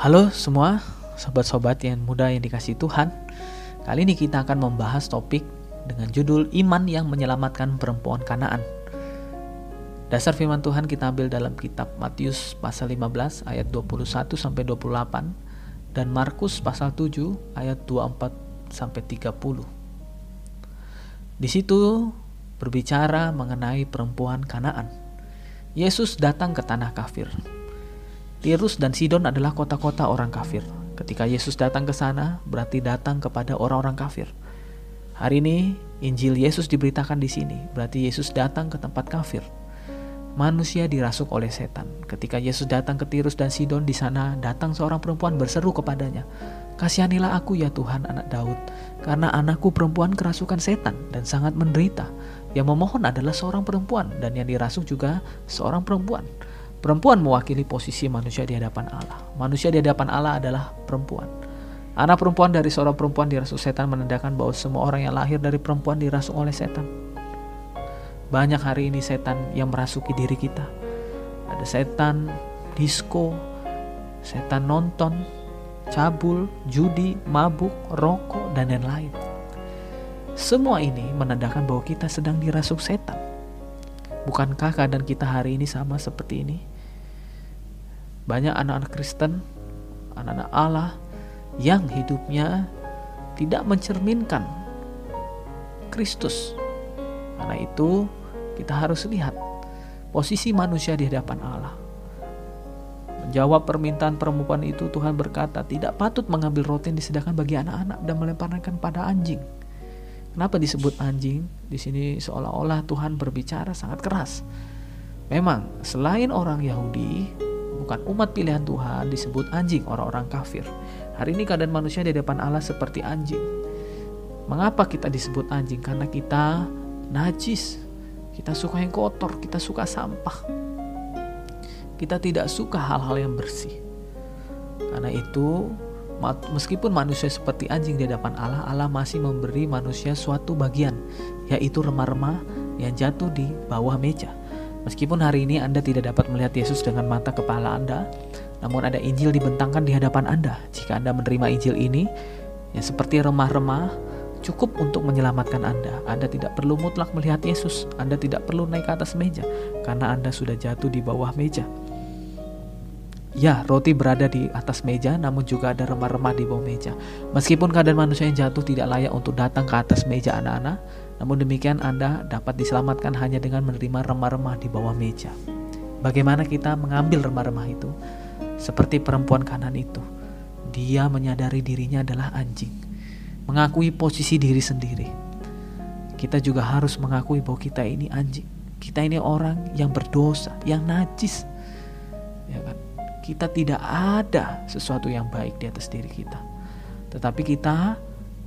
Halo semua, sobat-sobat yang muda yang dikasih Tuhan. Kali ini kita akan membahas topik dengan judul Iman yang Menyelamatkan Perempuan Kanaan. Dasar firman Tuhan kita ambil dalam kitab Matius pasal 15 ayat 21 sampai 28 dan Markus pasal 7 ayat 24 sampai 30. Di situ berbicara mengenai perempuan Kanaan. Yesus datang ke tanah kafir. Tirus dan Sidon adalah kota-kota orang kafir. Ketika Yesus datang ke sana, berarti datang kepada orang-orang kafir. Hari ini Injil Yesus diberitakan di sini, berarti Yesus datang ke tempat kafir. Manusia dirasuk oleh setan. Ketika Yesus datang ke Tirus dan Sidon, di sana datang seorang perempuan berseru kepadanya, "Kasihanilah aku ya Tuhan, anak Daud, karena anakku perempuan kerasukan setan dan sangat menderita." Yang memohon adalah seorang perempuan dan yang dirasuk juga seorang perempuan. Perempuan mewakili posisi manusia di hadapan Allah. Manusia di hadapan Allah adalah perempuan. Anak perempuan dari seorang perempuan dirasuk setan menandakan bahwa semua orang yang lahir dari perempuan dirasuk oleh setan. Banyak hari ini setan yang merasuki diri kita. Ada setan disco, setan nonton, cabul, judi, mabuk, rokok, dan lain-lain. Semua ini menandakan bahwa kita sedang dirasuk setan. Bukankah keadaan kita hari ini sama seperti ini? Banyak anak-anak Kristen, anak-anak Allah yang hidupnya tidak mencerminkan Kristus. Karena itu, kita harus lihat posisi manusia di hadapan Allah. Menjawab permintaan perempuan itu, Tuhan berkata, "Tidak patut mengambil roti yang disediakan bagi anak-anak dan melemparkan pada anjing." Kenapa disebut anjing? Di sini seolah-olah Tuhan berbicara sangat keras. Memang selain orang Yahudi, bukan umat pilihan Tuhan disebut anjing orang-orang kafir. Hari ini keadaan manusia di depan Allah seperti anjing. Mengapa kita disebut anjing? Karena kita najis. Kita suka yang kotor, kita suka sampah. Kita tidak suka hal-hal yang bersih. Karena itu meskipun manusia seperti anjing di hadapan Allah, Allah masih memberi manusia suatu bagian, yaitu remah-remah yang jatuh di bawah meja. Meskipun hari ini Anda tidak dapat melihat Yesus dengan mata kepala Anda, namun ada Injil dibentangkan di hadapan Anda. Jika Anda menerima Injil ini, yang seperti remah-remah, cukup untuk menyelamatkan Anda. Anda tidak perlu mutlak melihat Yesus, Anda tidak perlu naik ke atas meja, karena Anda sudah jatuh di bawah meja. Ya, roti berada di atas meja, namun juga ada remah-remah di bawah meja. Meskipun keadaan manusia yang jatuh tidak layak untuk datang ke atas meja anak-anak, namun demikian Anda dapat diselamatkan hanya dengan menerima remah-remah di bawah meja. Bagaimana kita mengambil remah-remah itu? Seperti perempuan kanan itu, dia menyadari dirinya adalah anjing, mengakui posisi diri sendiri. Kita juga harus mengakui bahwa kita ini anjing, kita ini orang yang berdosa, yang najis, ya kan? kita tidak ada sesuatu yang baik di atas diri kita. Tetapi kita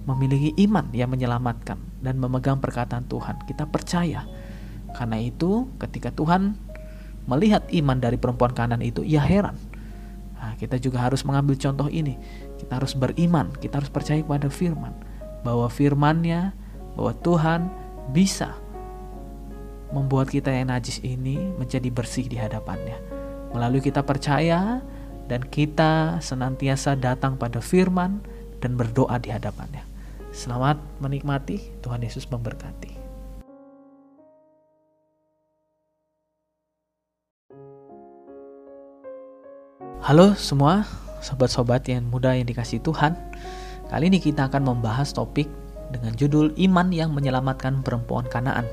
memiliki iman yang menyelamatkan dan memegang perkataan Tuhan. Kita percaya. Karena itu ketika Tuhan melihat iman dari perempuan kanan itu, ia heran. Nah, kita juga harus mengambil contoh ini. Kita harus beriman, kita harus percaya kepada firman. Bahwa firmannya, bahwa Tuhan bisa membuat kita yang najis ini menjadi bersih di hadapannya. Melalui kita percaya dan kita senantiasa datang pada firman dan berdoa di hadapannya. Selamat menikmati, Tuhan Yesus memberkati. Halo semua, sobat-sobat yang muda yang dikasih Tuhan. Kali ini kita akan membahas topik dengan judul Iman yang Menyelamatkan Perempuan Kanaan.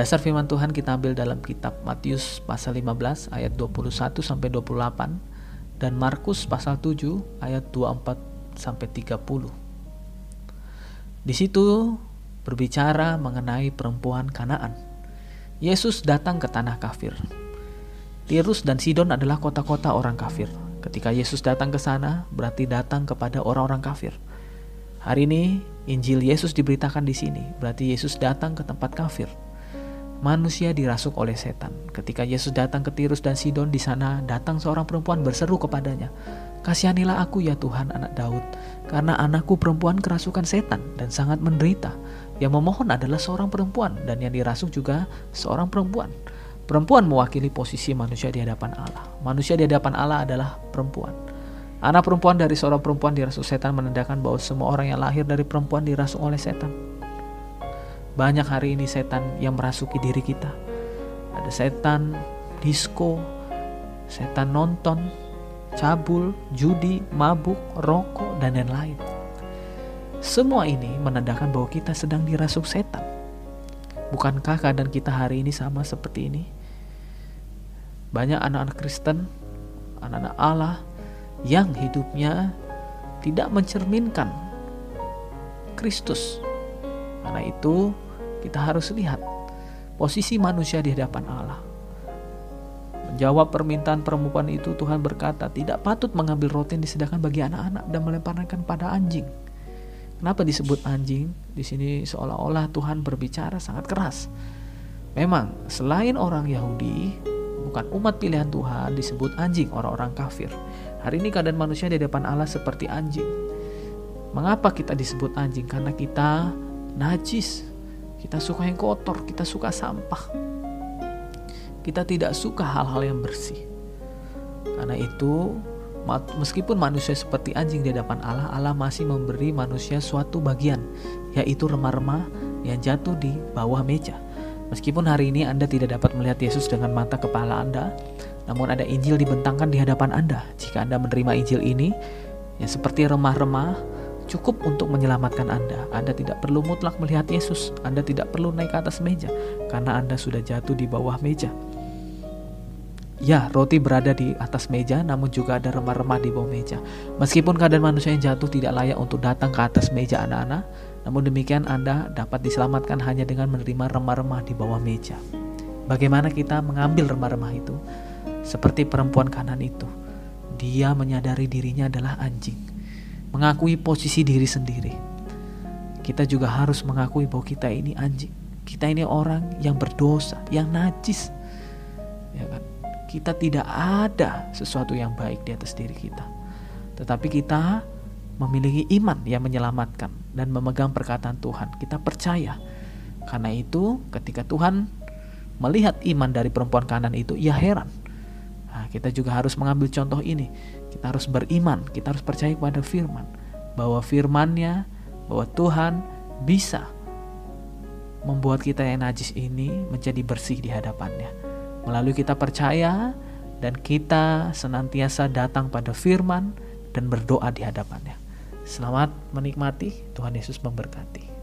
Dasar firman Tuhan kita ambil dalam kitab Matius pasal 15 ayat 21 sampai 28 dan Markus pasal 7 ayat 24 sampai 30. Di situ berbicara mengenai perempuan Kanaan. Yesus datang ke tanah kafir. Tirus dan Sidon adalah kota-kota orang kafir. Ketika Yesus datang ke sana, berarti datang kepada orang-orang kafir. Hari ini Injil Yesus diberitakan di sini, berarti Yesus datang ke tempat kafir manusia dirasuk oleh setan. Ketika Yesus datang ke Tirus dan Sidon, di sana datang seorang perempuan berseru kepadanya, Kasihanilah aku ya Tuhan anak Daud, karena anakku perempuan kerasukan setan dan sangat menderita. Yang memohon adalah seorang perempuan dan yang dirasuk juga seorang perempuan. Perempuan mewakili posisi manusia di hadapan Allah. Manusia di hadapan Allah adalah perempuan. Anak perempuan dari seorang perempuan dirasuk setan menandakan bahwa semua orang yang lahir dari perempuan dirasuk oleh setan. Banyak hari ini setan yang merasuki diri kita. Ada setan disco, setan nonton, cabul, judi, mabuk, rokok, dan lain-lain. Semua ini menandakan bahwa kita sedang dirasuk setan. Bukankah keadaan kita hari ini sama seperti ini? Banyak anak-anak Kristen, anak-anak Allah yang hidupnya tidak mencerminkan Kristus. Karena itu, kita harus lihat posisi manusia di hadapan Allah. Menjawab permintaan perempuan itu, Tuhan berkata, "Tidak patut mengambil roti yang disediakan bagi anak-anak dan melemparkan pada anjing." Kenapa disebut anjing? Di sini seolah-olah Tuhan berbicara sangat keras. Memang, selain orang Yahudi, bukan umat pilihan Tuhan disebut anjing orang-orang kafir. Hari ini keadaan manusia di depan Allah seperti anjing. Mengapa kita disebut anjing? Karena kita najis. Kita suka yang kotor, kita suka sampah. Kita tidak suka hal-hal yang bersih. Karena itu, meskipun manusia seperti anjing di hadapan Allah, Allah masih memberi manusia suatu bagian, yaitu remah-remah yang jatuh di bawah meja. Meskipun hari ini Anda tidak dapat melihat Yesus dengan mata kepala Anda, namun ada Injil dibentangkan di hadapan Anda. Jika Anda menerima Injil ini, yang seperti remah-remah, cukup untuk menyelamatkan Anda. Anda tidak perlu mutlak melihat Yesus, Anda tidak perlu naik ke atas meja, karena Anda sudah jatuh di bawah meja. Ya, roti berada di atas meja, namun juga ada remah-remah di bawah meja. Meskipun keadaan manusia yang jatuh tidak layak untuk datang ke atas meja anak-anak, namun demikian Anda dapat diselamatkan hanya dengan menerima remah-remah di bawah meja. Bagaimana kita mengambil remah-remah itu? Seperti perempuan kanan itu. Dia menyadari dirinya adalah anjing. Mengakui posisi diri sendiri. Kita juga harus mengakui bahwa kita ini anjing. Kita ini orang yang berdosa, yang najis. Ya kan? Kita tidak ada sesuatu yang baik di atas diri kita. Tetapi kita memiliki iman yang menyelamatkan dan memegang perkataan Tuhan. Kita percaya. Karena itu, ketika Tuhan melihat iman dari perempuan kanan itu, ia heran. Nah, kita juga harus mengambil contoh ini. Kita harus beriman, kita harus percaya kepada firman. Bahwa firmannya, bahwa Tuhan bisa membuat kita yang najis ini menjadi bersih di hadapannya. Melalui kita percaya dan kita senantiasa datang pada firman dan berdoa di hadapannya. Selamat menikmati, Tuhan Yesus memberkati.